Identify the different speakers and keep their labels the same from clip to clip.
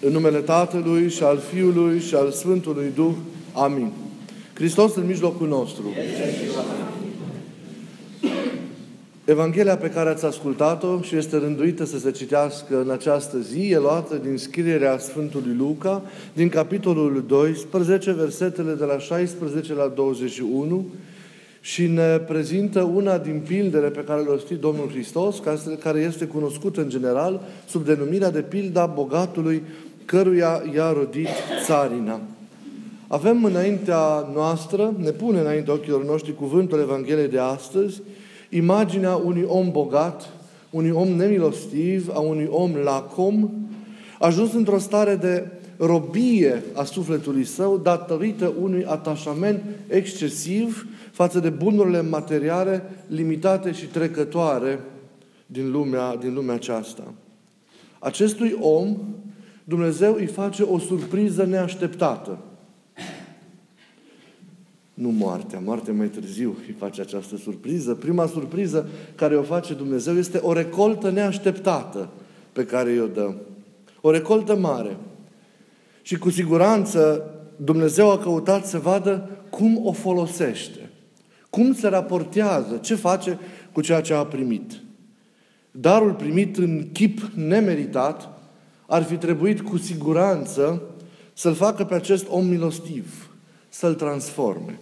Speaker 1: În numele Tatălui și al Fiului și al Sfântului Duh. Amin. Hristos în mijlocul nostru. Evanghelia pe care ați ascultat-o și este rânduită să se citească în această zi e luată din scrierea Sfântului Luca, din capitolul 12, versetele de la 16 la 21, și ne prezintă una din pildele pe care le-a rostit Domnul Hristos, care este cunoscută în general sub denumirea de pilda bogatului căruia i-a rodit țarina. Avem înaintea noastră, ne pune înaintea ochilor noștri cuvântul Evangheliei de astăzi, imaginea unui om bogat, unui om nemilostiv, a unui om lacom, ajuns într-o stare de robie a sufletului său datorită unui atașament excesiv față de bunurile materiale limitate și trecătoare din lumea, din lumea aceasta. Acestui om, Dumnezeu îi face o surpriză neașteptată. Nu moartea, moartea mai târziu îi face această surpriză. Prima surpriză care o face Dumnezeu este o recoltă neașteptată pe care i-o dă. O recoltă mare. Și cu siguranță Dumnezeu a căutat să vadă cum o folosește. Cum se raportează, ce face cu ceea ce a primit. Darul primit în chip nemeritat ar fi trebuit cu siguranță să-l facă pe acest om milostiv, să-l transforme.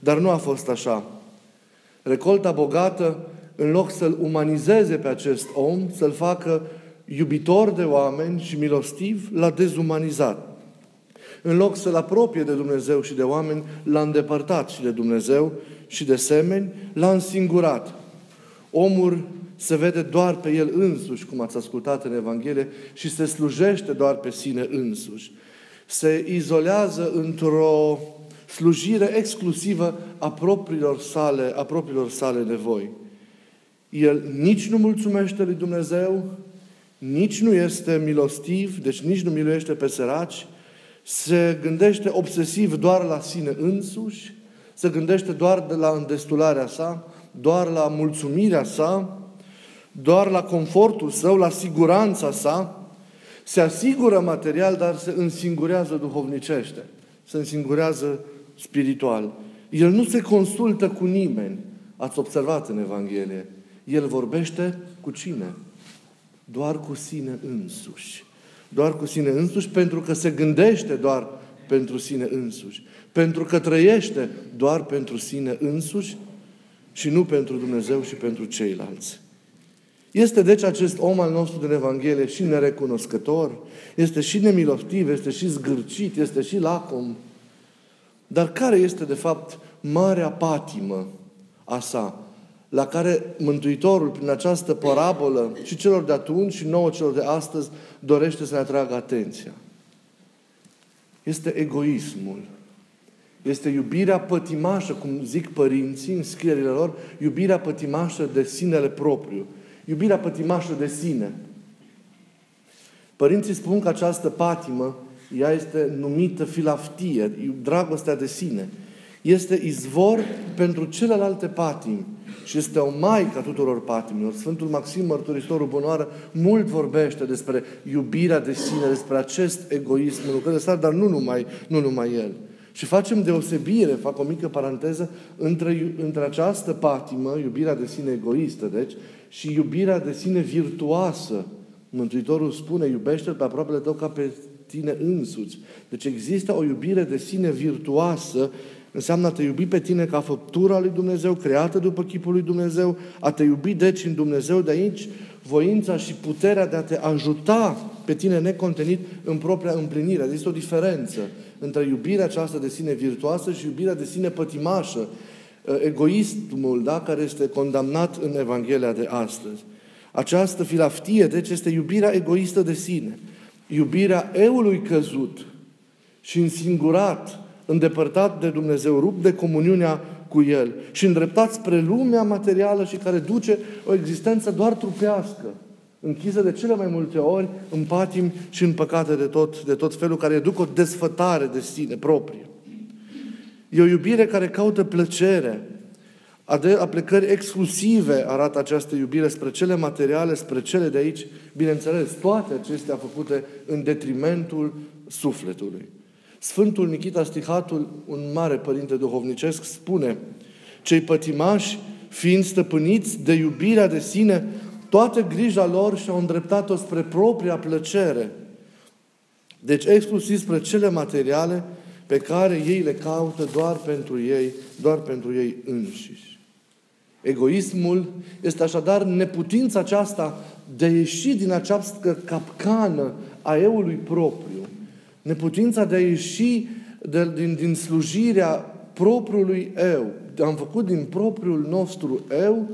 Speaker 1: Dar nu a fost așa. Recolta bogată, în loc să-l umanizeze pe acest om, să-l facă iubitor de oameni și milostiv, l-a dezumanizat. În loc să-l apropie de Dumnezeu și de oameni, l-a îndepărtat și de Dumnezeu și de semeni, l-a însingurat. Omul se vede doar pe el însuși, cum ați ascultat în Evanghelie, și se slujește doar pe sine însuși. Se izolează într-o slujire exclusivă a propriilor sale, a propriilor sale nevoi. El nici nu mulțumește lui Dumnezeu, nici nu este milostiv, deci nici nu miluiește pe săraci, se gândește obsesiv doar la sine însuși, se gândește doar de la îndestularea sa, doar la mulțumirea sa, doar la confortul său, la siguranța sa, se asigură material, dar se însingurează duhovnicește, se însingurează spiritual. El nu se consultă cu nimeni. Ați observat în Evanghelie. El vorbește cu cine? Doar cu sine însuși. Doar cu sine însuși pentru că se gândește doar pentru sine însuși. Pentru că trăiește doar pentru sine însuși și nu pentru Dumnezeu și pentru ceilalți. Este deci acest om al nostru din Evanghelie și nerecunoscător, este și nemilostiv, este și zgârcit, este și lacom, dar care este, de fapt, marea patimă a sa, la care Mântuitorul, prin această parabolă, și celor de atunci și nouă celor de astăzi, dorește să ne atragă atenția? Este egoismul. Este iubirea pătimașă, cum zic părinții în scrierile lor, iubirea pătimașă de sinele propriu. Iubirea pătimașă de sine. Părinții spun că această patimă ea este numită filaftie, dragostea de sine. Este izvor pentru celelalte patimi și este o maică a tuturor patimilor. Sfântul Maxim Mărturisitorul Bunoară mult vorbește despre iubirea de sine, despre acest egoism în de dar nu numai, nu numai el. Și facem deosebire, fac o mică paranteză, între, între această patimă, iubirea de sine egoistă, deci, și iubirea de sine virtuoasă. Mântuitorul spune, iubește-L pe aproapele tău ca pe tine însuți. Deci există o iubire de sine virtuoasă, înseamnă a te iubi pe tine ca făptura lui Dumnezeu, creată după chipul lui Dumnezeu, a te iubi deci în Dumnezeu, de aici voința și puterea de a te ajuta pe tine necontenit în propria împlinire. Există o diferență între iubirea aceasta de sine virtuoasă și iubirea de sine pătimașă, egoismul, da, care este condamnat în Evanghelia de astăzi. Această filaftie, deci, este iubirea egoistă de sine iubirea eului căzut și însingurat, îndepărtat de Dumnezeu, rupt de comuniunea cu El și îndreptat spre lumea materială și care duce o existență doar trupească, închisă de cele mai multe ori în patim și în păcate de tot, de tot felul, care duc o desfătare de sine proprie. E o iubire care caută plăcere. aplicări exclusive arată această iubire spre cele materiale, spre cele de aici, bineînțeles, toate acestea făcute în detrimentul sufletului. Sfântul Nikita Stihatul, un mare părinte duhovnicesc, spune cei pătimași, fiind stăpâniți de iubirea de sine, toată grija lor și-au îndreptat-o spre propria plăcere. Deci exclusiv spre cele materiale pe care ei le caută doar pentru ei, doar pentru ei înșiși. Egoismul este așadar neputința aceasta de a ieși din această capcană a eului propriu. Neputința de a ieși de, din, din slujirea propriului eu. Am făcut din propriul nostru eu,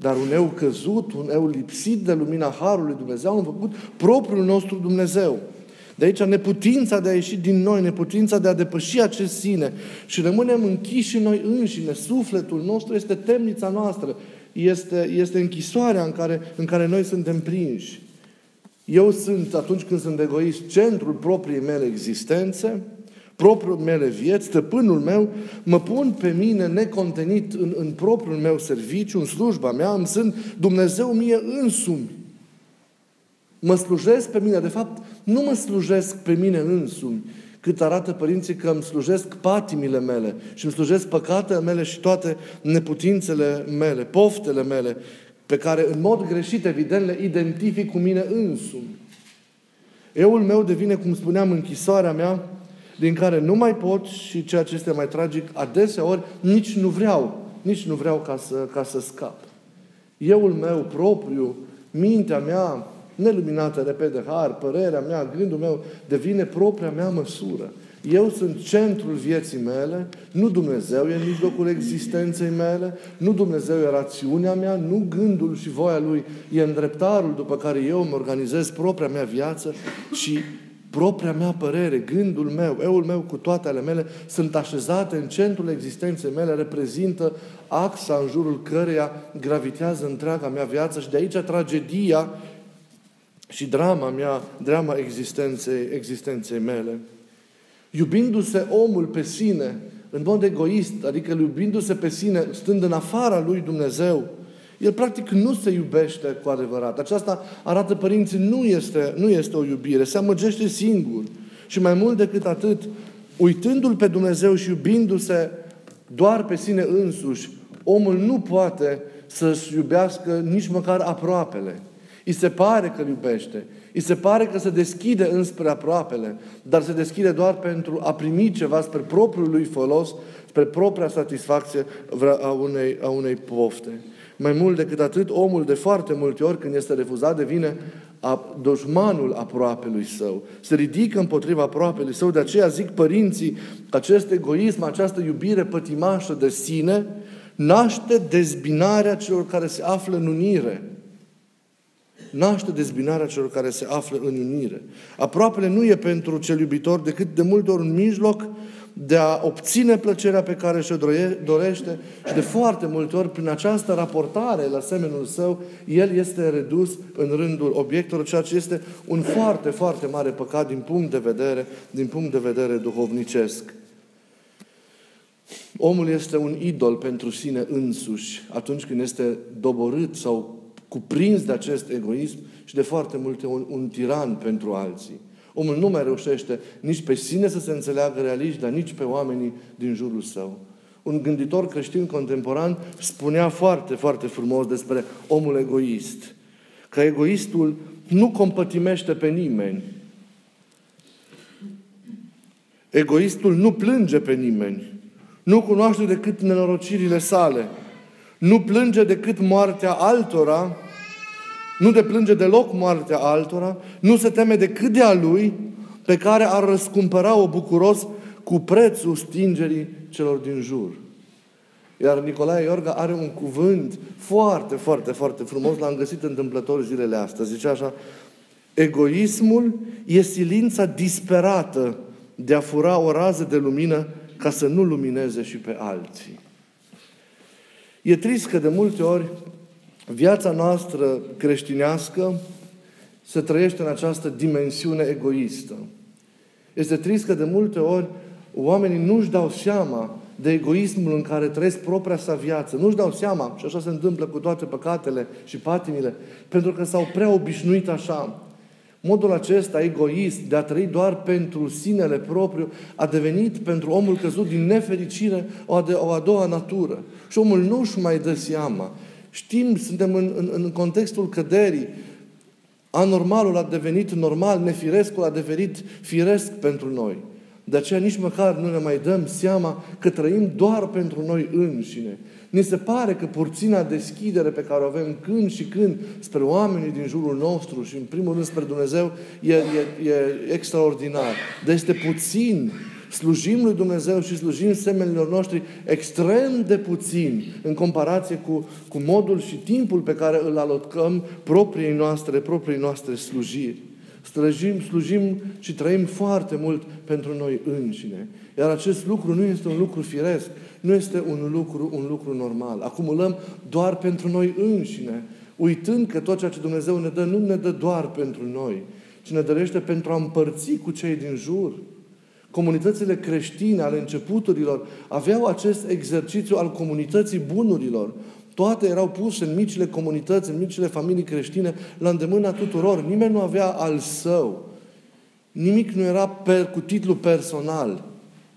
Speaker 1: dar un eu căzut, un eu lipsit de lumina Harului Dumnezeu, am făcut propriul nostru Dumnezeu. De aici neputința de a ieși din noi, neputința de a depăși acest sine și rămânem închiși în noi înșine. Sufletul nostru este temnița noastră, este, este închisoarea în care, în care noi suntem prinși. Eu sunt, atunci când sunt egoist, centrul propriei mele existențe, propriul mele vieți, stăpânul meu, mă pun pe mine necontenit în, în propriul meu serviciu, în slujba mea, îmi sunt Dumnezeu mie însumi. Mă slujesc pe mine. De fapt, nu mă slujesc pe mine însumi, cât arată părinții că îmi slujesc patimile mele și îmi slujesc păcatele mele și toate neputințele mele, poftele mele, pe care în mod greșit, evident, le identific cu mine însumi. Eul meu devine, cum spuneam, închisoarea mea, din care nu mai pot și ceea ce este mai tragic, adeseori nici nu vreau, nici nu vreau ca să, ca să scap. Euul meu propriu, mintea mea, neluminată repede har, părerea mea, gândul meu devine propria mea măsură. Eu sunt centrul vieții mele, nu Dumnezeu e în mijlocul existenței mele, nu Dumnezeu e rațiunea mea, nu gândul și voia Lui e îndreptarul după care eu îmi organizez propria mea viață, ci propria mea părere, gândul meu, eul meu cu toate ale mele sunt așezate în centrul existenței mele, reprezintă axa în jurul căreia gravitează întreaga mea viață și de aici tragedia și drama mea, drama existenței, existenței mele. Iubindu-se omul pe sine, în mod egoist, adică iubindu-se pe sine, stând în afara lui Dumnezeu, el practic nu se iubește cu adevărat. Aceasta arată părinții, nu este, nu este o iubire, se amăgește singur. Și mai mult decât atât, uitându-L pe Dumnezeu și iubindu-se doar pe sine însuși, omul nu poate să-și iubească nici măcar aproapele. Îi se pare că îl iubește. Îi se pare că se deschide înspre aproapele, dar se deschide doar pentru a primi ceva spre propriul lui folos, spre propria satisfacție a unei, a unei pofte. Mai mult decât atât, omul de foarte multe ori, când este refuzat, devine a, dușmanul aproapelui său. Se ridică împotriva aproapelui său. De aceea zic părinții, acest egoism, această iubire pătimașă de sine, naște dezbinarea celor care se află în unire naște dezbinarea celor care se află în unire. Aproapele nu e pentru cel iubitor decât de multe ori un mijloc de a obține plăcerea pe care și-o dorește și de foarte multe ori, prin această raportare la semenul său, el este redus în rândul obiectelor, ceea ce este un foarte, foarte mare păcat din punct de vedere, din punct de vedere duhovnicesc. Omul este un idol pentru sine însuși atunci când este doborât sau cuprins de acest egoism și de foarte multe un, un tiran pentru alții. Omul nu mai reușește nici pe sine să se înțeleagă realist, dar nici pe oamenii din jurul său. Un gânditor creștin contemporan spunea foarte, foarte frumos despre omul egoist. Că egoistul nu compătimește pe nimeni. Egoistul nu plânge pe nimeni. Nu cunoaște decât nenorocirile sale nu plânge decât moartea altora, nu de plânge deloc moartea altora, nu se teme decât de a lui, pe care ar răscumpăra-o bucuros cu prețul stingerii celor din jur. Iar Nicolae Iorga are un cuvânt foarte, foarte, foarte frumos, l-am găsit întâmplător zilele astea. Zice așa, egoismul e silința disperată de a fura o rază de lumină ca să nu lumineze și pe alții. E trist că de multe ori viața noastră creștinească se trăiește în această dimensiune egoistă. Este trist că de multe ori oamenii nu-și dau seama de egoismul în care trăiesc propria sa viață. Nu-și dau seama, și așa se întâmplă cu toate păcatele și patimile, pentru că s-au prea obișnuit așa. Modul acesta egoist de a trăi doar pentru sinele propriu a devenit pentru omul căzut din nefericire o a, de, o a doua natură. Și omul nu își mai dă seama. Știm, suntem în, în, în contextul căderii. Anormalul a devenit normal, nefirescul a devenit firesc pentru noi. De aceea nici măcar nu ne mai dăm seama că trăim doar pentru noi înșine. Ni se pare că puțina deschidere pe care o avem când și când spre oamenii din jurul nostru și în primul rând spre Dumnezeu e, e, e extraordinar. Dar este puțin. Slujim lui Dumnezeu și slujim semenilor noștri extrem de puțin în comparație cu, cu modul și timpul pe care îl alocăm propriei noastre, propriei noastre slujiri. Slujim, slujim și trăim foarte mult pentru noi înșine. Iar acest lucru nu este un lucru firesc, nu este un lucru, un lucru normal. Acumulăm doar pentru noi înșine, uitând că tot ceea ce Dumnezeu ne dă nu ne dă doar pentru noi, ci ne dărește pentru a împărți cu cei din jur. Comunitățile creștine ale începuturilor aveau acest exercițiu al comunității bunurilor. Toate erau puse în micile comunități, în micile familii creștine, la îndemâna tuturor. Nimeni nu avea al său. Nimic nu era per, cu titlu personal.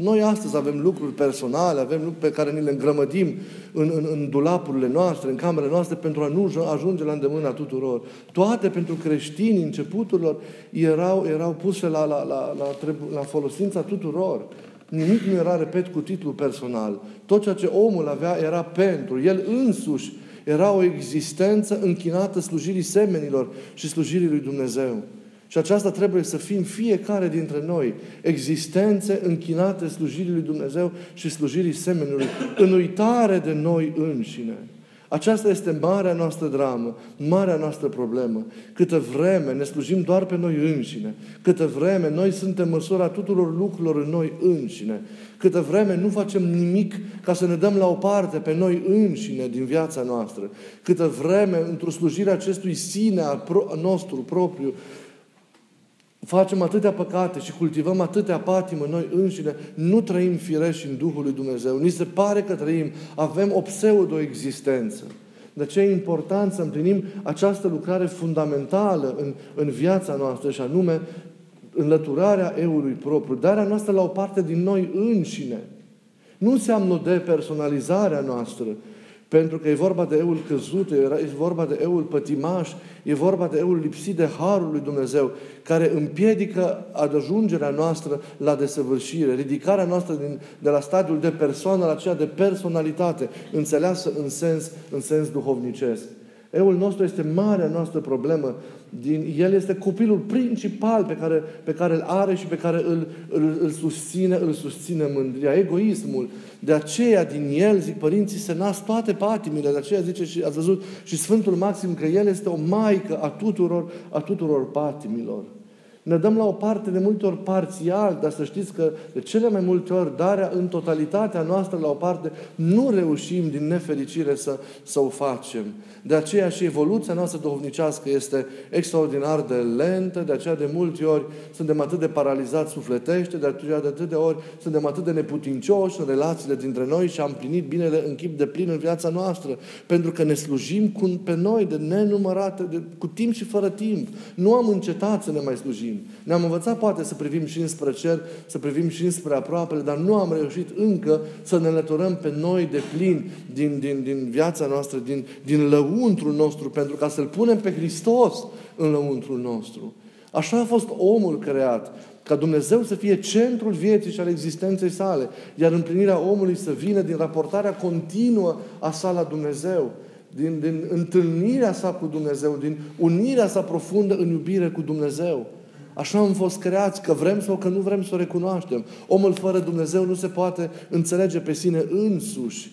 Speaker 1: Noi astăzi avem lucruri personale, avem lucruri pe care ni le îngrămădim în, în, în dulapurile noastre, în camerele noastre, pentru a nu ajunge la îndemâna tuturor. Toate pentru creștini, începuturilor, erau, erau puse la, la, la, la, la folosința tuturor. Nimic nu era, repet, cu titlu personal. Tot ceea ce omul avea era pentru. El însuși era o existență închinată slujirii semenilor și slujirii lui Dumnezeu. Și aceasta trebuie să fim fiecare dintre noi, existențe închinate slujirii lui Dumnezeu și slujirii semenului, în uitare de noi înșine. Aceasta este marea noastră dramă, marea noastră problemă. Câtă vreme ne slujim doar pe noi înșine, câtă vreme noi suntem măsura tuturor lucrurilor în noi înșine, câtă vreme nu facem nimic ca să ne dăm la o parte pe noi înșine din viața noastră, câtă vreme într-o slujire acestui sine al pro- nostru propriu, facem atâtea păcate și cultivăm atâtea patimă noi înșine, nu trăim fireși în Duhul lui Dumnezeu. Ni se pare că trăim, avem o pseudo-existență. De ce e important să împlinim această lucrare fundamentală în, în viața noastră și anume înlăturarea eului propriu, darea noastră la o parte din noi înșine. Nu înseamnă depersonalizarea noastră, pentru că e vorba de eul căzut, e vorba de eul pătimaș, e vorba de eul lipsit de harul lui Dumnezeu, care împiedică ajungerea noastră la desăvârșire, ridicarea noastră din, de la stadiul de persoană la aceea de personalitate, înțeleasă în sens, în sens duhovnicesc. Eul nostru este marea noastră problemă. Din, el este copilul principal pe care, pe care îl are și pe care îl, îl, îl susține, îl susține mândria, egoismul. De aceea din el, zic părinții, se nasc toate patimile. De aceea zice și ați văzut și Sfântul Maxim că el este o maică a tuturor, a tuturor patimilor. Ne dăm la o parte de multe ori parțial, dar să știți că de cele mai multe ori darea în totalitatea noastră la o parte nu reușim din nefericire să, să o facem. De aceea și evoluția noastră duhovnicească este extraordinar de lentă, de aceea de multe ori suntem atât de paralizați sufletește, de aceea de atât de ori suntem atât de neputincioși în relațiile dintre noi și am plinit binele în chip de plin în viața noastră, pentru că ne slujim cu, pe noi de nenumărate, de, cu timp și fără timp. Nu am încetat să ne mai slujim. Ne-am învățat poate să privim și înspre cer, să privim și înspre aproapele, dar nu am reușit încă să ne lăturăm pe noi de plin din, din, din viața noastră, din, din lău lăuntrul nostru, pentru ca să-L punem pe Hristos în lăuntrul nostru. Așa a fost omul creat, ca Dumnezeu să fie centrul vieții și al existenței sale, iar împlinirea omului să vină din raportarea continuă a sa la Dumnezeu, din, din întâlnirea sa cu Dumnezeu, din unirea sa profundă în iubire cu Dumnezeu. Așa am fost creați, că vrem sau că nu vrem să o recunoaștem. Omul fără Dumnezeu nu se poate înțelege pe sine însuși.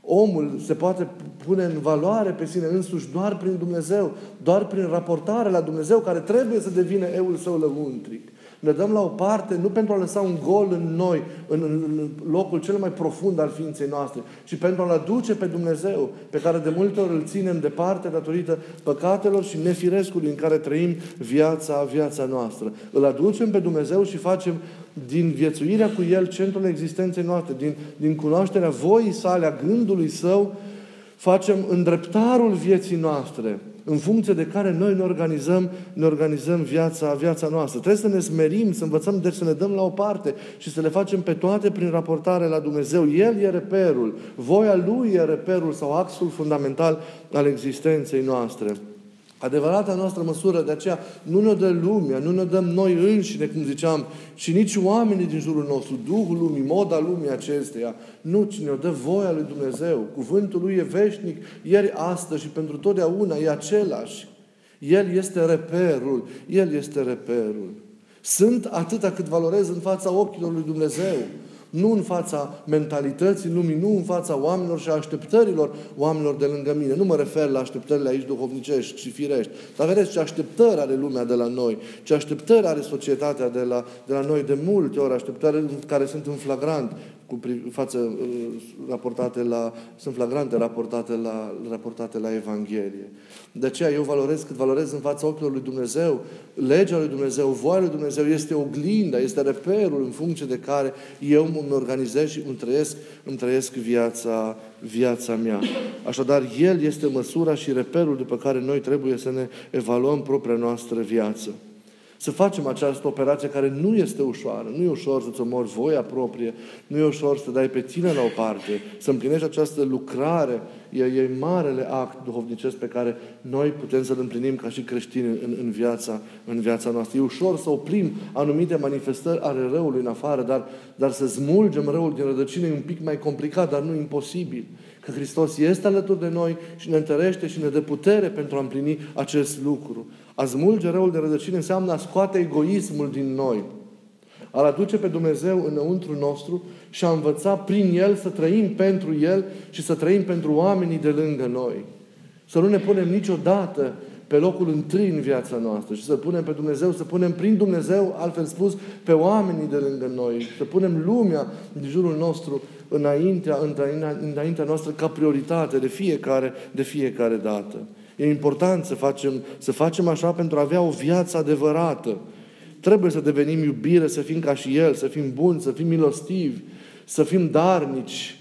Speaker 1: Omul se poate pune în valoare pe sine însuși doar prin Dumnezeu, doar prin raportare la Dumnezeu, care trebuie să devină eul său lăuntric. Ne dăm la o parte nu pentru a lăsa un gol în noi, în, în locul cel mai profund al ființei noastre, ci pentru a-L aduce pe Dumnezeu, pe care de multe ori îl ținem departe datorită păcatelor și nefirescului în care trăim viața, viața noastră. Îl aducem pe Dumnezeu și facem din viețuirea cu El centrul existenței noastre, din, din cunoașterea voii sale, a gândului său, facem îndreptarul vieții noastre în funcție de care noi ne organizăm, ne organizăm viața, viața noastră. Trebuie să ne smerim, să învățăm, deci să ne dăm la o parte și să le facem pe toate prin raportare la Dumnezeu. El e reperul, voia Lui e reperul sau axul fundamental al existenței noastre. Adevărata noastră măsură, de aceea nu ne dă lumea, nu ne dăm noi înșine, cum ziceam, și nici oamenii din jurul nostru, Duhul lumii, moda lumii acesteia, nu, ci ne dă voia lui Dumnezeu. Cuvântul lui e veșnic, ieri, astăzi și pentru totdeauna e același. El este reperul, El este reperul. Sunt atâta cât valorez în fața ochilor lui Dumnezeu nu în fața mentalității lumii, nu în fața oamenilor și așteptărilor oamenilor de lângă mine. Nu mă refer la așteptările aici duhovnicești și firești, dar vedeți ce așteptări are lumea de la noi, ce așteptări are societatea de la, de la noi de multe ori, așteptări care sunt în flagrant, cu față uh, raportate la, sunt flagrante raportate la, raportate la Evanghelie. De aceea eu valorez cât valorez în fața ochilor lui Dumnezeu, legea lui Dumnezeu, voia lui Dumnezeu este oglinda, este reperul în funcție de care eu mă organizez și îmi trăiesc, îmi trăiesc viața, viața mea. Așadar, El este măsura și reperul după care noi trebuie să ne evaluăm propria noastră viață. Să facem această operație care nu este ușoară. Nu e ușor să-ți omori voia proprie, nu e ușor să dai pe tine la o parte, să împlinești această lucrare. E, e marele act duhovnicesc pe care noi putem să-l împlinim ca și creștini în, în, viața, în viața noastră. E ușor să oprim anumite manifestări ale răului în afară, dar, dar să smulgem răul din rădăcină e un pic mai complicat, dar nu imposibil. Că Hristos este alături de noi și ne întărește și ne dă putere pentru a împlini acest lucru. A smulge răul de rădăcină înseamnă a scoate egoismul din noi. A-L aduce pe Dumnezeu înăuntru nostru și a învăța prin El să trăim pentru El și să trăim pentru oamenii de lângă noi. Să nu ne punem niciodată pe locul întâi în viața noastră și să punem pe Dumnezeu, să punem prin Dumnezeu, altfel spus, pe oamenii de lângă noi, să punem lumea din jurul nostru înaintea, înaintea noastră ca prioritate de fiecare, de fiecare dată. E important să facem, să facem așa pentru a avea o viață adevărată. Trebuie să devenim iubire, să fim ca și El, să fim buni, să fim milostivi, să fim darnici,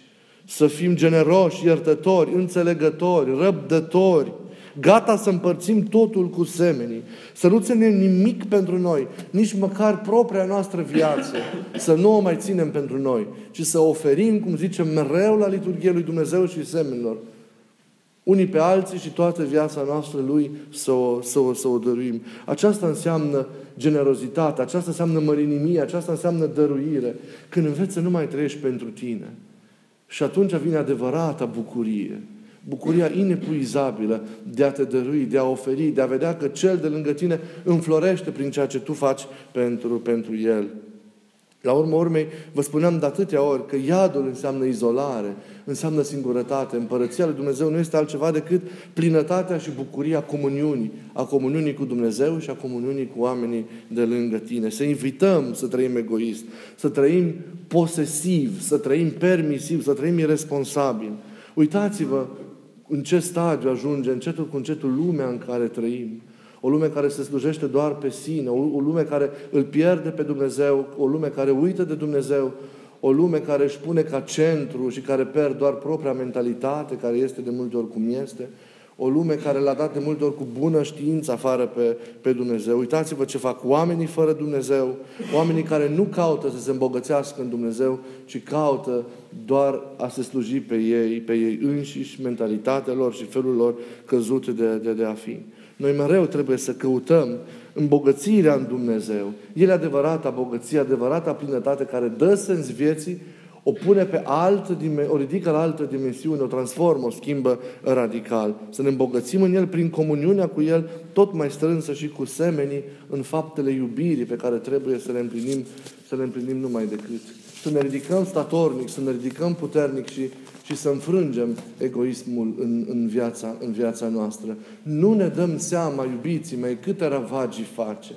Speaker 1: să fim generoși, iertători, înțelegători, răbdători, gata să împărțim totul cu semenii, să nu ținem nimic pentru noi, nici măcar propria noastră viață, să nu o mai ținem pentru noi, ci să oferim, cum zicem mereu la liturghie lui Dumnezeu și semenilor, unii pe alții și toată viața noastră Lui să o, să o, să o dăruim. Aceasta înseamnă generozitate, aceasta înseamnă mărinimie, aceasta înseamnă dăruire. Când înveți să nu mai trăiești pentru tine. Și atunci vine adevărata bucurie. Bucuria inepuizabilă de a te dărui, de a oferi, de a vedea că cel de lângă tine înflorește prin ceea ce tu faci pentru, pentru el. La urmă urmei, vă spuneam de atâtea ori că iadul înseamnă izolare, înseamnă singurătate. Împărăția lui Dumnezeu nu este altceva decât plinătatea și bucuria comuniunii, a comuniunii cu Dumnezeu și a comuniunii cu oamenii de lângă tine. Să invităm să trăim egoist, să trăim posesiv, să trăim permisiv, să trăim irresponsabil. Uitați-vă în ce stadiu ajunge încetul cu încetul lumea în care trăim o lume care se slujește doar pe sine, o, o lume care îl pierde pe Dumnezeu, o lume care uită de Dumnezeu, o lume care își pune ca centru și care pierd doar propria mentalitate, care este de multe ori cum este, o lume care l-a dat de multe ori cu bună știință afară pe, pe Dumnezeu. Uitați-vă ce fac oamenii fără Dumnezeu, oamenii care nu caută să se îmbogățească în Dumnezeu, ci caută doar a se sluji pe ei, pe ei înșiși, mentalitatea lor și felul lor căzute de, de, de a fi. Noi mereu trebuie să căutăm îmbogățirea în Dumnezeu. El e adevărata bogăție, adevărata plinătate care dă sens vieții, o pune pe altă, o ridică la altă dimensiune, o transformă, o schimbă radical. Să ne îmbogățim în El prin comuniunea cu El, tot mai strânsă și cu semenii în faptele iubirii pe care trebuie să le împlinim, să le împlinim numai decât. Să ne ridicăm statornic, să ne ridicăm puternic și, și să înfrângem egoismul în, în, viața, în viața noastră. Nu ne dăm seama, iubiții mei, câte ravagii face.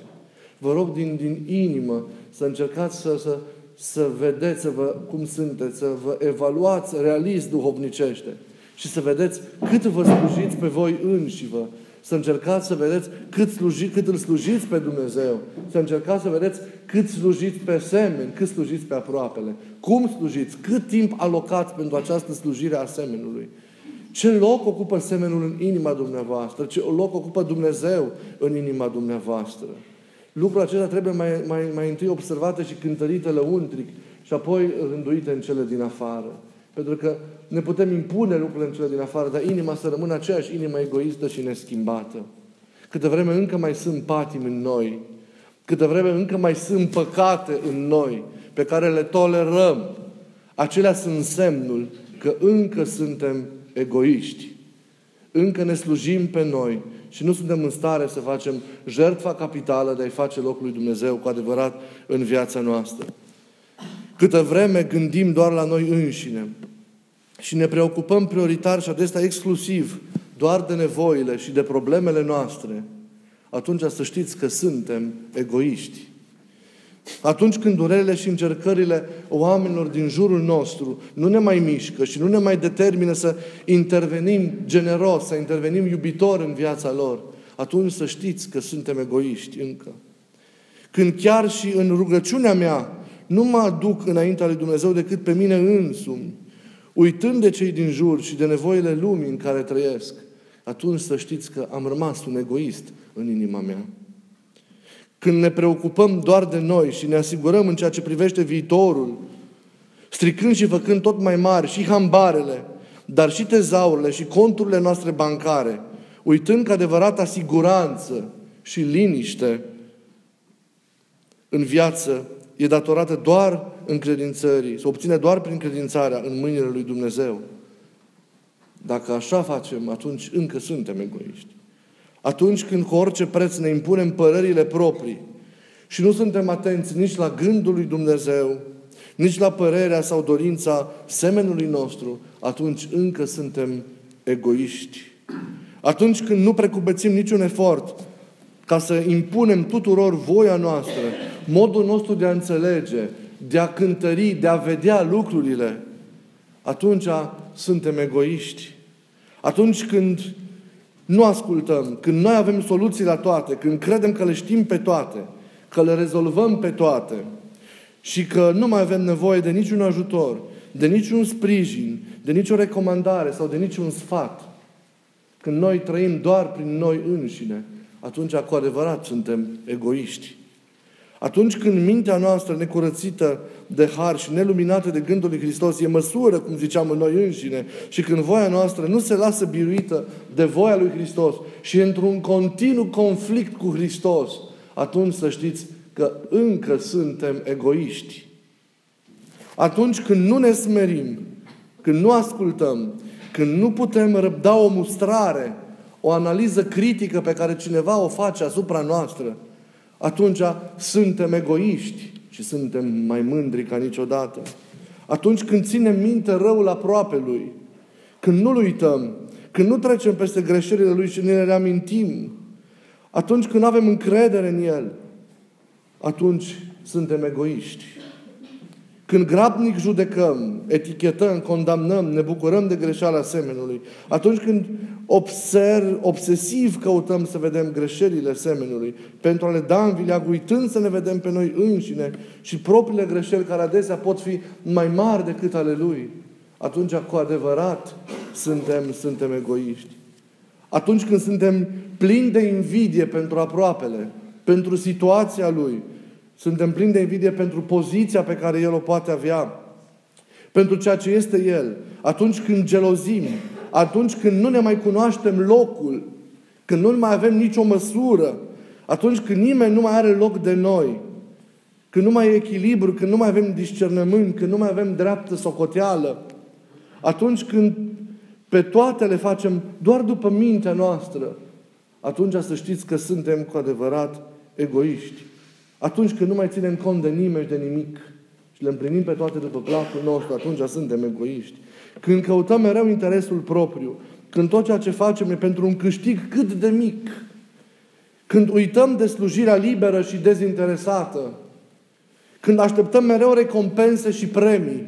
Speaker 1: Vă rog din, din inimă să încercați să, să, să vedeți să vă, cum sunteți, să vă evaluați realist duhovnicește și să vedeți cât vă slujiți pe voi înși vă. Să încercați să vedeți cât, sluji, cât îl slujiți pe Dumnezeu. Să încercați să vedeți cât slujiți pe semeni, cât slujiți pe aproapele. Cum slujiți? Cât timp alocați pentru această slujire a semenului? Ce loc ocupă semenul în inima dumneavoastră? Ce loc ocupă Dumnezeu în inima dumneavoastră? Lucrul acesta trebuie mai, mai, mai întâi observate și cântărite lăuntric și apoi rânduite în cele din afară. Pentru că ne putem impune lucrurile în cele din afară, dar inima să rămână aceeași inimă egoistă și neschimbată. Câte vreme încă mai sunt patimi în noi, câte vreme încă mai sunt păcate în noi, pe care le tolerăm, acelea sunt semnul că încă suntem egoiști. Încă ne slujim pe noi și nu suntem în stare să facem jertfa capitală de a-i face locul lui Dumnezeu cu adevărat în viața noastră. Câtă vreme gândim doar la noi înșine și ne preocupăm prioritar și adesea exclusiv doar de nevoile și de problemele noastre, atunci să știți că suntem egoiști. Atunci când durerile și încercările oamenilor din jurul nostru nu ne mai mișcă și nu ne mai determină să intervenim generos, să intervenim iubitor în viața lor, atunci să știți că suntem egoiști încă. Când chiar și în rugăciunea mea nu mă aduc înaintea lui Dumnezeu decât pe mine însumi, uitând de cei din jur și de nevoile lumii în care trăiesc, atunci să știți că am rămas un egoist în inima mea. Când ne preocupăm doar de noi și ne asigurăm în ceea ce privește viitorul, stricând și făcând tot mai mari și hambarele, dar și tezaurile și conturile noastre bancare, uitând că adevărata siguranță și liniște în viață e datorată doar în credințării, se obține doar prin credințarea în mâinile lui Dumnezeu. Dacă așa facem, atunci încă suntem egoiști. Atunci când cu orice preț ne impunem părerile proprii și nu suntem atenți nici la gândul lui Dumnezeu, nici la părerea sau dorința semenului nostru, atunci încă suntem egoiști. Atunci când nu precupețim niciun efort ca să impunem tuturor voia noastră, modul nostru de a înțelege, de a cântări, de a vedea lucrurile, atunci suntem egoiști. Atunci când nu ascultăm, când noi avem soluții la toate, când credem că le știm pe toate, că le rezolvăm pe toate și că nu mai avem nevoie de niciun ajutor, de niciun sprijin, de nicio recomandare sau de niciun sfat, când noi trăim doar prin noi înșine, atunci cu adevărat suntem egoiști. Atunci când mintea noastră necurățită de har și neluminată de gândul lui Hristos e măsură, cum ziceam, în noi înșine și când voia noastră nu se lasă biruită de voia lui Hristos și într-un continuu conflict cu Hristos, atunci să știți că încă suntem egoiști. Atunci când nu ne smerim, când nu ascultăm, când nu putem răbda o mustrare, o analiză critică pe care cineva o face asupra noastră, atunci suntem egoiști și suntem mai mândri ca niciodată. Atunci când ținem minte răul aproape lui, când nu-l uităm, când nu trecem peste greșelile lui și ne le reamintim, atunci când nu avem încredere în el, atunci suntem egoiști. Când grabnic judecăm, etichetăm, condamnăm, ne bucurăm de greșeala semenului, atunci când observ, obsesiv căutăm să vedem greșelile semenului, pentru a le da în vileag, uitând să ne vedem pe noi înșine și propriile greșeli care adesea pot fi mai mari decât ale Lui, atunci cu adevărat suntem, suntem egoiști. Atunci când suntem plini de invidie pentru aproapele, pentru situația Lui, suntem plini de invidie pentru poziția pe care El o poate avea, pentru ceea ce este El. Atunci când gelozim, atunci când nu ne mai cunoaștem locul, când nu mai avem nicio măsură, atunci când nimeni nu mai are loc de noi, când nu mai e echilibru, când nu mai avem discernământ, când nu mai avem dreaptă socoteală, atunci când pe toate le facem doar după mintea noastră, atunci să știți că suntem cu adevărat egoiști. Atunci când nu mai ținem cont de nimeni și de nimic și le împlinim pe toate după placul nostru, atunci suntem egoiști. Când căutăm mereu interesul propriu, când tot ceea ce facem e pentru un câștig cât de mic, când uităm de slujirea liberă și dezinteresată, când așteptăm mereu recompense și premii,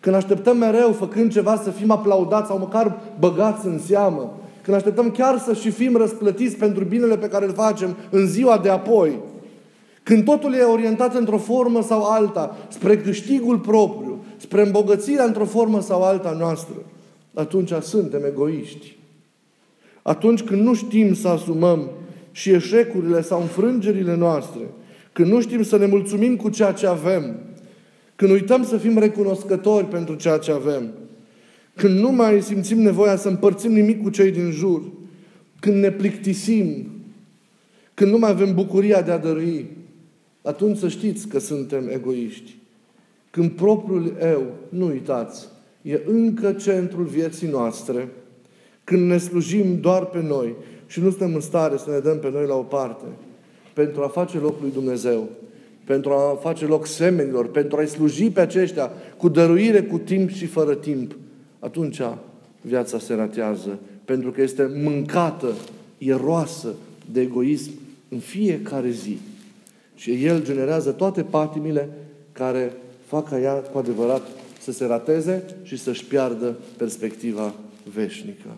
Speaker 1: când așteptăm mereu, făcând ceva, să fim aplaudați sau măcar băgați în seamă, când așteptăm chiar să și fim răsplătiți pentru binele pe care îl facem în ziua de apoi, când totul e orientat într-o formă sau alta, spre câștigul propriu, spre îmbogățirea într-o formă sau alta noastră, atunci suntem egoiști. Atunci când nu știm să asumăm și eșecurile sau înfrângerile noastre, când nu știm să ne mulțumim cu ceea ce avem, când uităm să fim recunoscători pentru ceea ce avem, când nu mai simțim nevoia să împărțim nimic cu cei din jur, când ne plictisim, când nu mai avem bucuria de a dărui, atunci să știți că suntem egoiști. Când propriul eu, nu uitați, e încă centrul vieții noastre, când ne slujim doar pe noi și nu suntem în stare să ne dăm pe noi la o parte, pentru a face loc lui Dumnezeu, pentru a face loc semenilor, pentru a-i sluji pe aceștia cu dăruire, cu timp și fără timp, atunci viața se ratează, pentru că este mâncată, e roasă de egoism în fiecare zi. Și el generează toate patimile care fac ca ea cu adevărat să se rateze și să-și piardă perspectiva veșnică.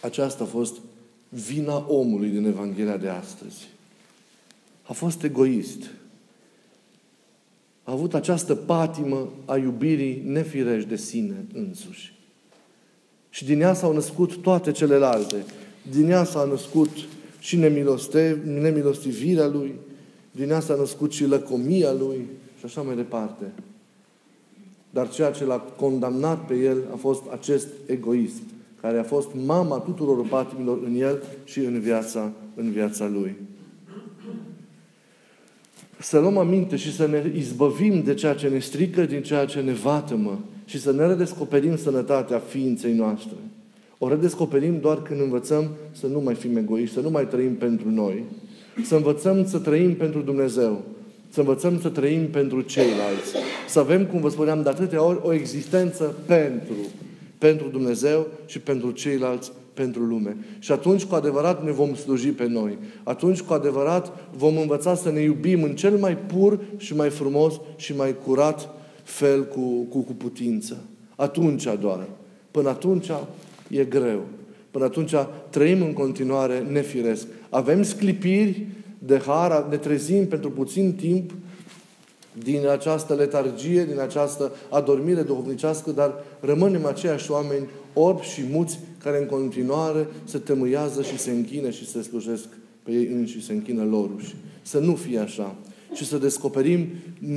Speaker 1: Aceasta a fost vina omului din Evanghelia de astăzi. A fost egoist. A avut această patimă a iubirii nefirești de sine însuși. Și din ea s-au născut toate celelalte. Din ea s-a născut și nemilostivirea lui, din ea s-a născut și lăcomia lui și așa mai departe. Dar ceea ce l-a condamnat pe el a fost acest egoism, care a fost mama tuturor patimilor în el și în viața, în viața lui. Să luăm aminte și să ne izbăvim de ceea ce ne strică, din ceea ce ne vatămă și să ne redescoperim sănătatea ființei noastre. O redescoperim doar când învățăm să nu mai fim egoiști, să nu mai trăim pentru noi, să învățăm să trăim pentru Dumnezeu, să învățăm să trăim pentru ceilalți, să avem, cum vă spuneam de atâtea ori, o existență pentru, pentru Dumnezeu și pentru ceilalți, pentru lume. Și atunci cu adevărat ne vom sluji pe noi. Atunci cu adevărat vom învăța să ne iubim în cel mai pur și mai frumos și mai curat fel cu, cu, cu putință. Atunci doar. Până atunci e greu. Până atunci trăim în continuare nefiresc. Avem sclipiri de har, ne trezim pentru puțin timp din această letargie, din această adormire duhovnicească, dar rămânem aceiași oameni orbi și muți care în continuare se temâiază și se închină și se slujesc pe ei înși, se închină loruși. Să nu fie așa. Și să descoperim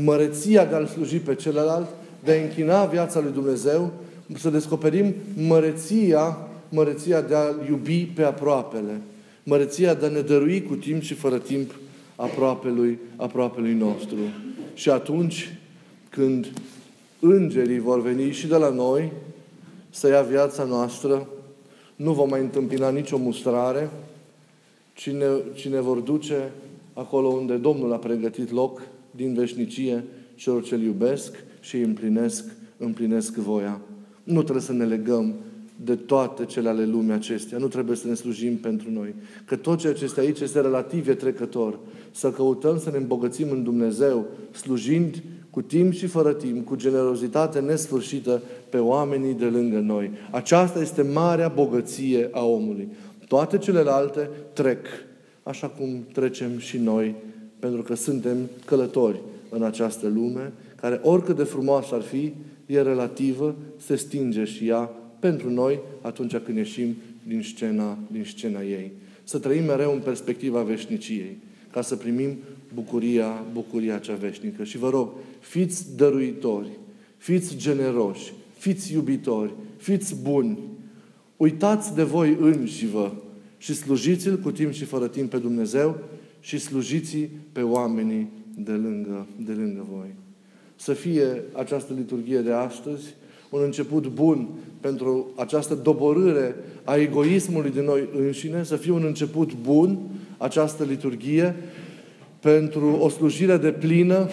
Speaker 1: măreția de a-L sluji pe celălalt, de a închina viața lui Dumnezeu, să descoperim măreția, măreția de a iubi pe aproapele, măreția de a ne dărui cu timp și fără timp aproapelui, aproapelui nostru. Și atunci când îngerii vor veni și de la noi să ia viața noastră, nu vom mai întâmpina nicio mustrare, ci ne, ci ne vor duce acolo unde Domnul a pregătit loc din veșnicie celor ce-L iubesc și îi împlinesc, împlinesc voia. Nu trebuie să ne legăm de toate cele ale lumii acestea. Nu trebuie să ne slujim pentru noi. Că tot ceea ce este aici este relativ, e trecător. Să căutăm să ne îmbogățim în Dumnezeu, slujind cu timp și fără timp, cu generozitate nesfârșită pe oamenii de lângă noi. Aceasta este marea bogăție a omului. Toate celelalte trec, așa cum trecem și noi, pentru că suntem călători în această lume, care oricât de frumoasă ar fi, e relativă, se stinge și ea pentru noi atunci când ieșim din scena, din scena ei. Să trăim mereu în perspectiva veșniciei, ca să primim bucuria, bucuria cea veșnică. Și vă rog, fiți dăruitori, fiți generoși, fiți iubitori, fiți buni, uitați de voi înși vă și slujiți-L cu timp și fără timp pe Dumnezeu și slujiți pe oamenii de lângă, de lângă voi. Să fie această liturghie de astăzi un început bun pentru această doborâre a egoismului de noi înșine, să fie un început bun această liturghie pentru o slujire de plină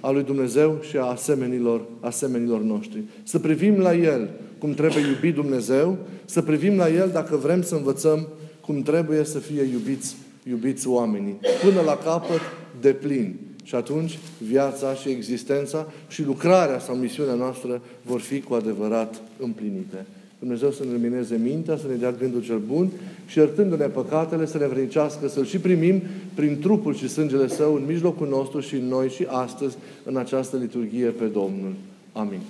Speaker 1: a lui Dumnezeu și a asemenilor, asemenilor noștri. Să privim la El cum trebuie iubit Dumnezeu, să privim la El dacă vrem să învățăm cum trebuie să fie iubiți, iubiți oamenii. Până la capăt, de plin. Și atunci viața și existența și lucrarea sau misiunea noastră vor fi cu adevărat împlinite. Dumnezeu să ne lumineze mintea, să ne dea gândul cel bun și iertându-ne păcatele să ne vrenicească să-L și primim prin trupul și sângele Său în mijlocul nostru și în noi și astăzi în această liturghie pe Domnul. Amin.